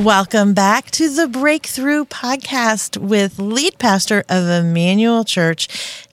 Welcome back to the Breakthrough Podcast with lead pastor of Emmanuel Church,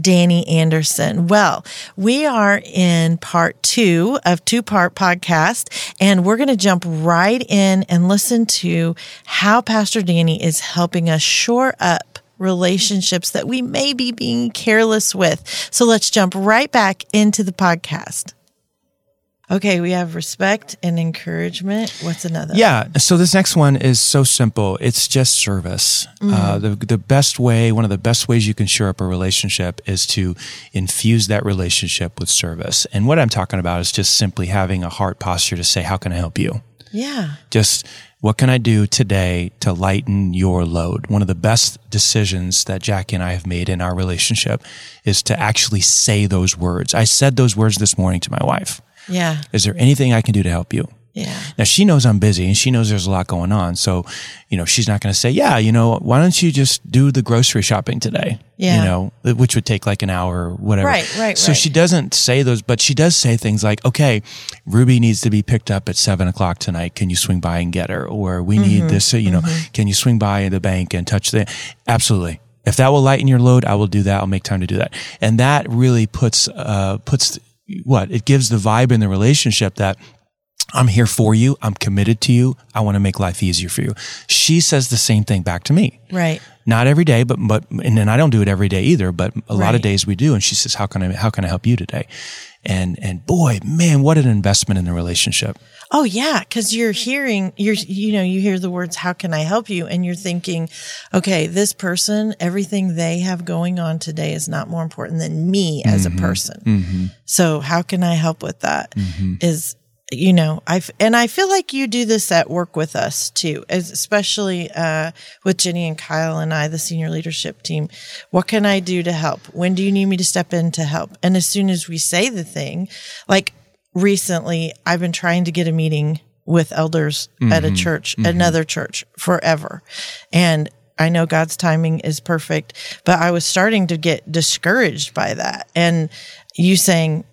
Danny Anderson. Well, we are in part two of two part podcast, and we're going to jump right in and listen to how Pastor Danny is helping us shore up relationships that we may be being careless with. So let's jump right back into the podcast. Okay, we have respect and encouragement. What's another? Yeah. So this next one is so simple. It's just service. Mm-hmm. Uh, the the best way, one of the best ways you can shore up a relationship is to infuse that relationship with service. And what I'm talking about is just simply having a heart posture to say, "How can I help you?" Yeah. Just what can I do today to lighten your load? One of the best decisions that Jackie and I have made in our relationship is to actually say those words. I said those words this morning to my wife. Yeah. Is there anything I can do to help you? Yeah. Now she knows I'm busy and she knows there's a lot going on. So, you know, she's not going to say, yeah, you know, why don't you just do the grocery shopping today? Yeah. You know, which would take like an hour or whatever. Right, right, So right. she doesn't say those, but she does say things like, okay, Ruby needs to be picked up at seven o'clock tonight. Can you swing by and get her? Or we need this, you know, can you swing by the bank and touch the, absolutely. If that will lighten your load, I will do that. I'll make time to do that. And that really puts, uh, puts what? It gives the vibe in the relationship that I'm here for you. I'm committed to you. I want to make life easier for you. She says the same thing back to me. Right. Not every day, but, but, and then I don't do it every day either, but a lot of days we do. And she says, how can I, how can I help you today? And, and boy, man, what an investment in the relationship. Oh yeah, because you're hearing you're you know you hear the words "How can I help you?" and you're thinking, okay, this person, everything they have going on today is not more important than me as a mm-hmm. person. Mm-hmm. So how can I help with that? Mm-hmm. Is you know I've, and I feel like you do this at work with us too, especially uh, with Jenny and Kyle and I, the senior leadership team. What can I do to help? When do you need me to step in to help? And as soon as we say the thing, like recently I've been trying to get a meeting with elders at a church, another church forever. And I know God's timing is perfect, but I was starting to get discouraged by that. And you saying,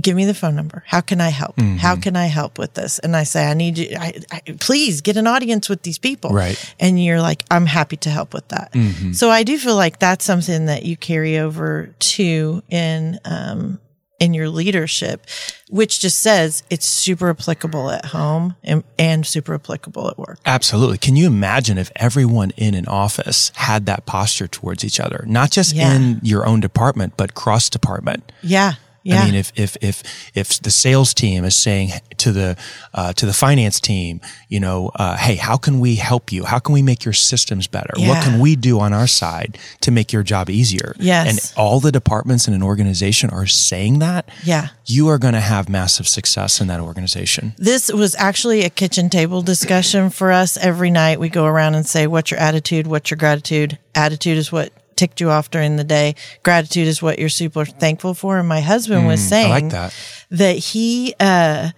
give me the phone number. How can I help? How can I help with this? And I say, I need you, I, I, please get an audience with these people. Right. And you're like, I'm happy to help with that. So I do feel like that's something that you carry over to in, um, in your leadership, which just says it's super applicable at home and, and super applicable at work. Absolutely. Can you imagine if everyone in an office had that posture towards each other, not just Yeah. in your own department, but cross department? Yeah. Yeah. I mean, if if if if the sales team is saying to the uh, to the finance team, you know, uh, hey, how can we help you? How can we make your systems better? What can we do on our side to make your job easier? Yes. and all the departments in an organization are saying that. Yeah. you are going to have massive success in that organization. This was actually a kitchen table discussion for us every night. We go around and say, What's your attitude? What's your gratitude? Attitude is what ticked you off during the day. Gratitude is what you're super thankful for. And my husband was saying Mm, I like that. that he uh,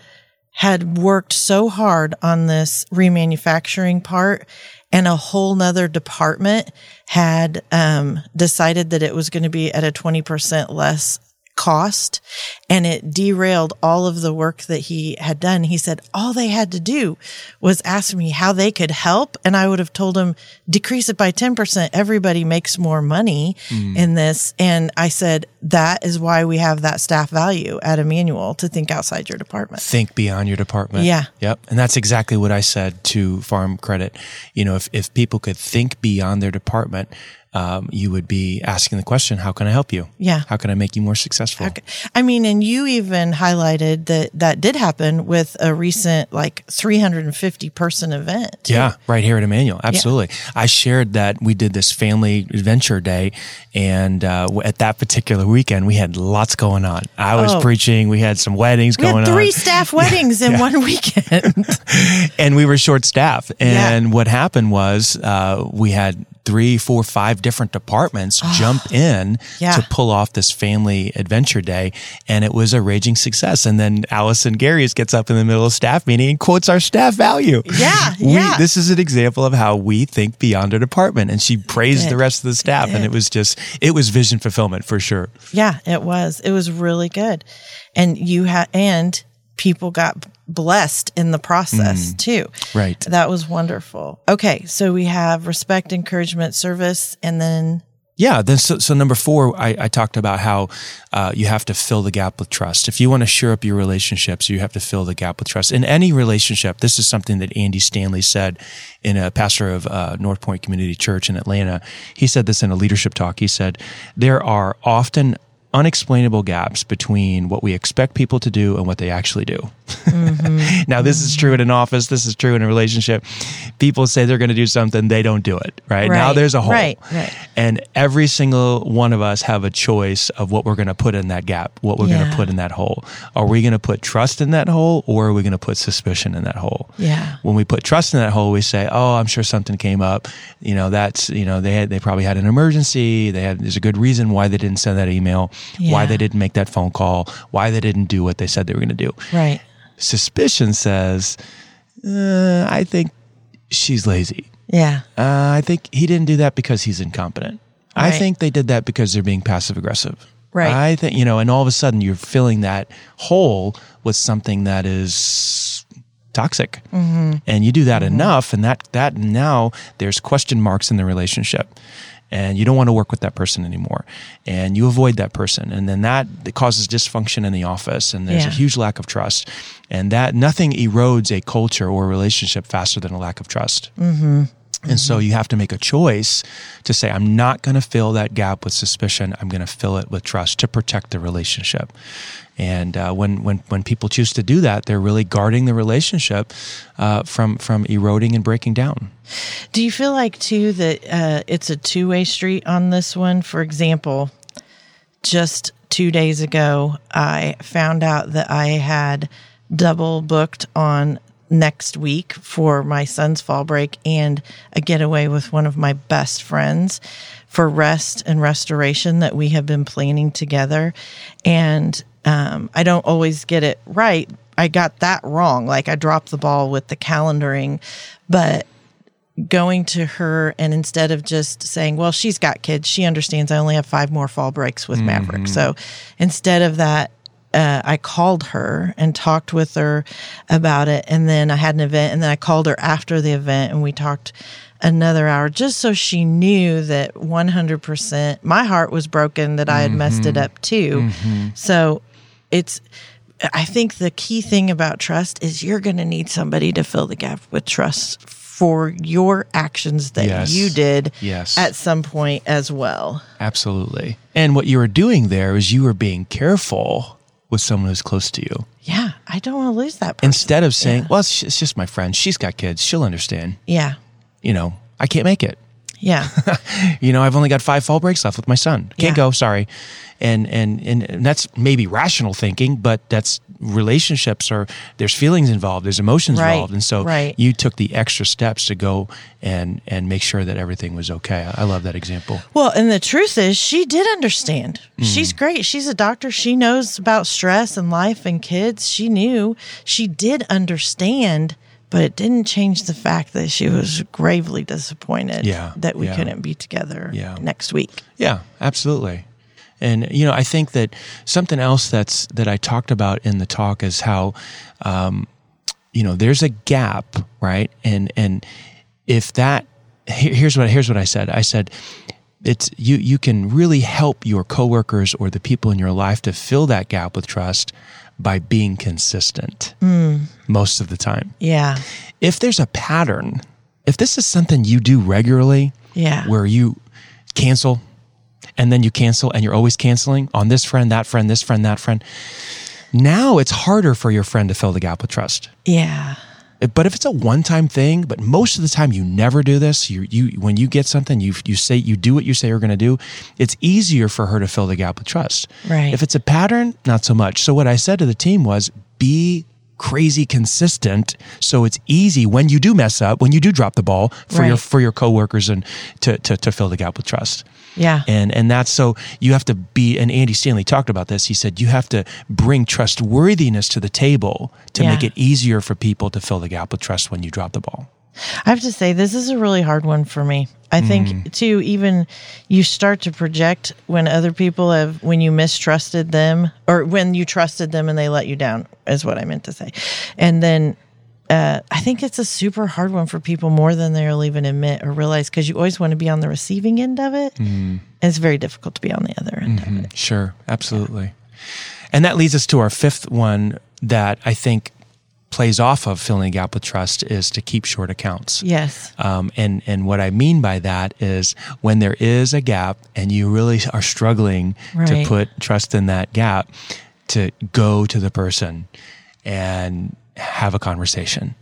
had worked so hard on this remanufacturing part and a whole nother department had um, decided that it was going to be at a 20% less cost and it derailed all of the work that he had done. He said all they had to do was ask me how they could help. And I would have told him decrease it by 10%. Everybody makes more money hmm. in this. And I said, that is why we have that staff value at Emmanuel to think outside your department. think beyond your department. Yeah. Yep. And that's exactly what I said to Farm Credit. You know, if, if people could think beyond their department, um, you would be asking the question, how can I help you? Yeah. How can I make you more successful? I mean, and you even highlighted that that did happen with a recent like 350 person event. Yeah, right here at Emmanuel. Absolutely. I shared that we did this family adventure day, and uh, at that particular weekend, we had lots going on. I was Oh. preaching. We had some weddings We going had three on. staff weddings in one weekend. and we were short staffed. Yeah. And what happened was uh, we had three, four, five different departments ah, jump in Yeah. to pull off this family adventure day, and it was a raging success. And then Allison Garius gets up in the middle of staff meeting and quotes our staff value. Yeah, We- yeah. This is an example of how we think beyond our department, and she praised the rest of the staff, and it was just it was vision fulfillment for sure. yeah, it was. It was really good. And you had, and people got blessed in the process too. Right. That was wonderful. Okay. So we have respect, encouragement, service, and then Yeah. Then so, so number four, I, I talked about how uh, you have to fill the gap with trust. If you want to shore up your relationships, you have to fill the gap with trust. In any relationship, this is something that Andy Stanley said in a pastor of uh, North Point Community Church in Atlanta. He said this in a leadership talk. He said, there are often unexplainable gaps between what we expect people to do and what they actually do. now, this is true in an office. This is true in a relationship. People say they're going to do something, they don't do it. Right, now, there's a hole, right, right. and every single one of us have a choice of what we're going to put in that gap, what we're going to put in that hole. Are we going to put trust in that hole, or are we going to put suspicion in that hole? Yeah. When we put trust in that hole, we say, "Oh, I'm sure something came up. You know, that's you know they had they probably had an emergency. They had there's a good reason why they didn't send that email, why they didn't make that phone call, why they didn't do what they said they were going to do." right. Suspicion says, uh, "I think she's lazy." Yeah. Uh, I think he didn't do that because he's incompetent. I think they did that because they're being passive aggressive. Right. I think, you know, and all of a sudden you're filling that hole with something that is toxic. Mm-hmm. And you do that enough, and that, that now there's question marks in the relationship. And you don't want to work with that person anymore. And you avoid that person. And then that causes dysfunction in the office. And there's a huge lack of trust. And that nothing erodes a culture or a relationship faster than a lack of trust. Mm-hmm. And so you have to make a choice to say, I'm not going to fill that gap with suspicion. I'm going to fill it with trust to protect the relationship. And uh, when, when, when people choose to do that, they're really guarding the relationship uh, from, from eroding and breaking down. Do you feel like too that uh, it's a two way street on this one? For example, just two days ago, I found out that I had double booked on next week for my son's fall break and a getaway with one of my best friends for rest and restoration that we have been planning together. And um, I don't always get it right. I got that wrong. Like I dropped the ball with the calendaring, but going to her and instead of just saying, well, she's got kids, she understands I only have five more fall breaks with Maverick. So instead of that, uh, I called her and talked with her about it. And then I had an event and then I called her after the event and we talked another hour just so she knew that 100% my heart was broken that I had messed it up too. So it's, I think the key thing about trust is you're going to need somebody to fill the gap with trust for your actions that Yes. you did Yes. at some point as well. Absolutely. And what you were doing there is you were being careful with someone who's close to you. Yeah, I don't want to lose that person. Instead of saying, Yeah. well, it's it's just my friend. She's got kids. She'll understand. yeah, You know, I can't make it. yeah, you know, I've only got five fall breaks left with my son. Can't Yeah. go, sorry. And, and and that's maybe rational thinking, but that's relationships are there's feelings involved, there's emotions Right, involved, and so right. you took the extra steps to go and and make sure that everything was okay. I love that example. Well, and the truth is, she did understand. Mm. She's great. She's a doctor. She knows about stress and life and kids. She knew. She did understand, but it didn't change the fact that she was gravely disappointed Yeah, that we yeah. couldn't be together Yeah. next week. Yeah, absolutely. And you know, I think that something else that's that I talked about in the talk is how, um, you know, there's a gap, right? And and if that here- here's what here's what I said. I said it's you you can really help your coworkers or the people in your life to fill that gap with trust by being consistent most of the time. Yeah. If there's a pattern, if this is something you do regularly, Yeah. where you cancel and then you cancel and you're always canceling on this friend, that friend, this friend, that friend. Now it's harder for your friend to fill the gap with trust. Yeah. But if it's a one-time thing, but most of the time you never do this, you you when you get something, you you say you do what you say you're going to do, it's easier for her to fill the gap with trust. Right. If it's a pattern, not so much. So what I said to the team was be crazy consistent so it's easy when you do mess up, when you do drop the ball for your for your coworkers and to, to to fill the gap with trust. Yeah. And and that's so you have to be and Andy Stanley talked about this. He said you have to bring trustworthiness to the table to Yeah. make it easier for people to fill the gap with trust when you drop the ball. I have to say, this is a really hard one for me. I think, mm. too, even you start to project when other people have, when you mistrusted them or when you trusted them and they let you down, is what I meant to say. And then uh, I think it's a super hard one for people more than they'll even admit or realize because you always want to be on the receiving end of it. And it's very difficult to be on the other end of mm-hmm. it. Sure, absolutely. And that leads us to our fifth one that I think plays off of filling a gap with trust is to keep short accounts. Yes. Um, and and what I mean by that is when there is a gap and you really are struggling to put trust in that gap, to go to the person and have a conversation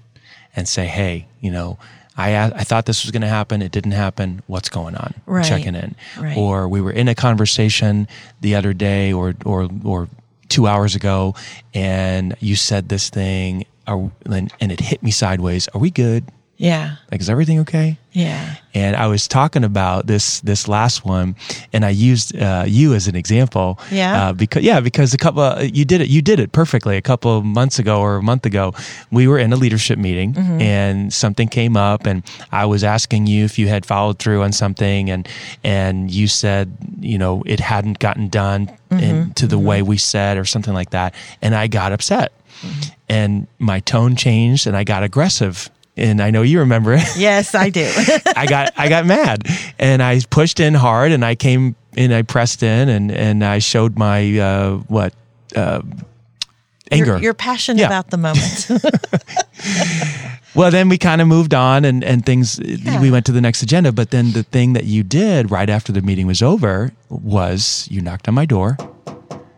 and say, hey, you know. I, I thought this was going to happen. It didn't happen. What's going on? Right. Checking in. Right. Or we were in a conversation the other day or, or, or two hours ago and you said this thing are, and, and it hit me sideways. Are we good? Yeah. Like, is everything okay? Yeah. And I was talking about this this last one, and I used uh, you as an example. Yeah? Uh, because yeah, because a couple uh, you did it you did it perfectly. A couple of months ago or a month ago, we were in a leadership meeting, and something came up, and I was asking you if you had followed through on something, and and you said you know it hadn't gotten done in, to the way we said or something like that, and I got upset, and my tone changed, and I got aggressive. And I know you remember it. Yes, I do. I got I got mad and I pushed in hard and I came in I pressed in and and I showed my uh, what uh, anger. You're, you're passionate Yeah. about the moment. well, then we kind of moved on and and things Yeah. we went to the next agenda. But then the thing that you did right after the meeting was over was you knocked on my door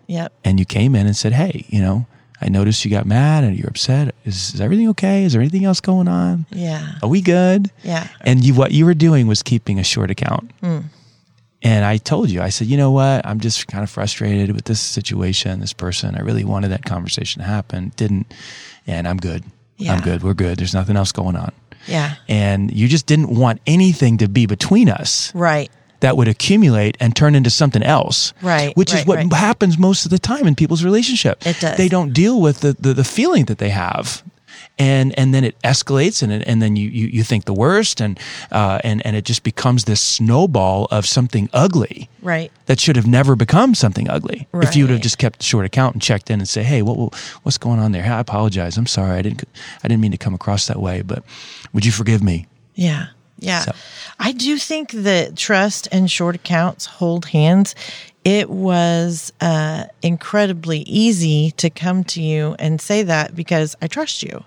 yep. and you came in and said, "Hey, you know." I noticed you got mad and you're upset. Is, is everything okay? Is there anything else going on? Yeah. Are we good? Yeah. And you, what you were doing was keeping a short account. Hmm. And I told you, I said, you know what? I'm just kind of frustrated with this situation, this person. I really wanted that conversation to happen. Didn't. And I'm good. Yeah. I'm good. We're good. There's nothing else going on. Yeah. And you just didn't want anything to be between us Right. That would accumulate and turn into something else. Right, Which is what right. happens most of the time in people's relationship. It does. They don't deal with the, the, the feeling that they have. And and then it escalates and and then you, you, you think the worst and uh, and and it just becomes this snowball of something ugly Right. that should have never become something ugly if you would have just kept a short account and checked in and say hey what what's going on there hey, I apologize I'm sorry I didn't I didn't mean to come across that way but would you forgive me Yeah. Yeah. So- I do think that trust and short accounts hold hands. It was uh, incredibly easy to come to you and say that because I trust you.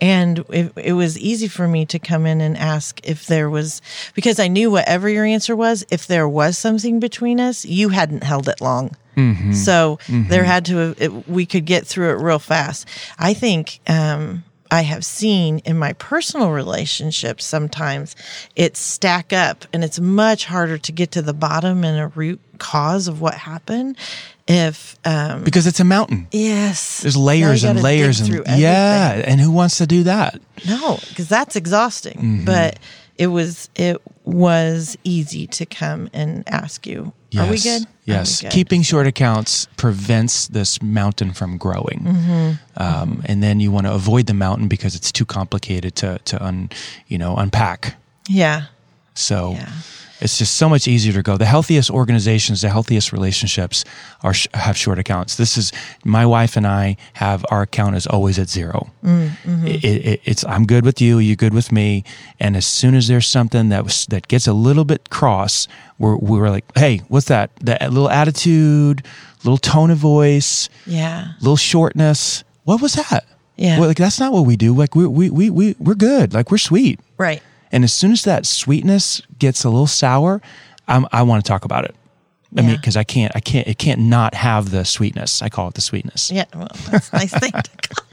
And it, it was easy for me to come in and ask if there was, because I knew whatever your answer was, if there was something between us, you hadn't held it long. So there had to, it, we could get through it real fast. I think, um, I have seen in my personal relationships sometimes it stack up and it's much harder to get to the bottom and a root cause of what happened if um because it's a mountain yes There's layers and layers and yeah, everything. and who wants to do that? no because that's exhausting Mm-hmm. but it was it was easy to come and ask you are we Yes. good Are we Yes, good? keeping short accounts prevents this mountain from growing, Mm-hmm. um, and then you want to avoid the mountain because it's too complicated to to un, you know unpack. yeah So Yeah. It's just so much easier to go. The healthiest organizations, the healthiest relationships are sh- have short accounts. This is my wife and I have our account is always at 0 mm, mm-hmm. It, it, it's I'm good with you, you're good with me, and as soon as there's something that was that gets a little bit cross, we're we're like, hey, what's that? That little attitude, little tone of voice, yeah little shortness. What was that? Yeah. Well, like that's not what we do. Like we we we we we're good. Like we're sweet. right And as soon as that sweetness gets a little sour, I'm, I want to talk about it. I mean, because I can't, I can't, it can't not have the sweetness. I call it the sweetness. Yeah, well, that's a nice thing to call.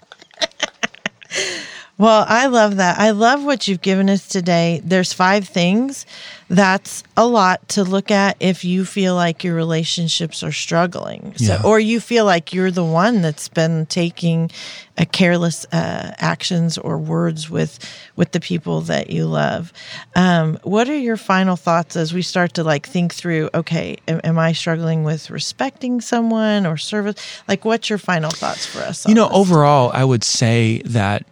Well, I love that. I love what you've given us today. There's five things. That's a lot to look at if you feel like your relationships are struggling. So, Yeah. or you feel like you're the one that's been taking a careless uh, actions or words with with the people that you love. Um, what are your final thoughts as we start to like think through? Okay, am, am I struggling with respecting someone or service? Like, what's your final thoughts for us? You know, this? overall, I would say that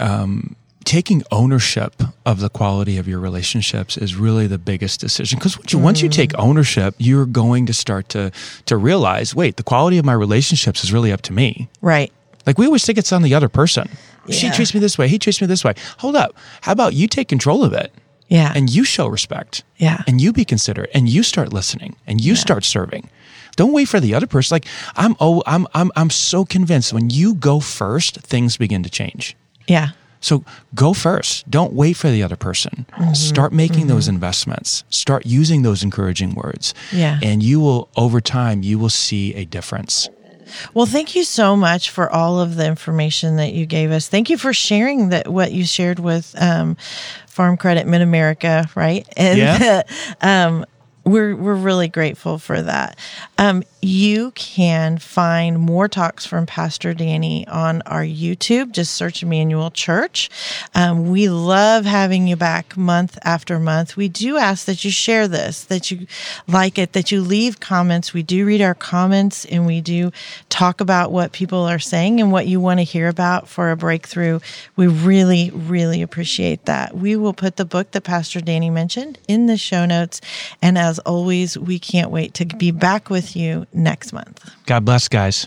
um, taking ownership of the quality of your relationships is really the biggest decision. Because once you, mm. once you take ownership you're going to start to to realize wait the quality of my relationships is really up to me. Right. Like we always think it's on the other person. Yeah. she treats me this way he treats me this way. Hold up how about you take control of it? Yeah. And you show respect. Yeah. And you be considerate. And you start listening. And you yeah. start serving. Don't wait for the other person. Like i'm oh i'm i'm i'm so convinced when you go first things begin to change yeah so go first. Don't wait for the other person. Mm-hmm. Start making mm-hmm. those investments. Start using those encouraging words. Yeah. And you will, over time, you will see a difference. Well, thank you so much for all of the information that you gave us. Thank you for sharing that what you shared with um, Farm Credit Mid America, right? And yeah. um, we're we're really grateful for that. Um, you can find more talks from Pastor Danny on our YouTube. Just search Emmanuel Church. Um, we love having you back month after month. We do ask that you share this, that you like it, that you leave comments. We do read our comments and we do talk about what people are saying and what you want to hear about for a breakthrough. We really, really appreciate that. We will put the book that Pastor Danny mentioned in the show notes. And as always, we can't wait to be back with you next month. God bless, guys.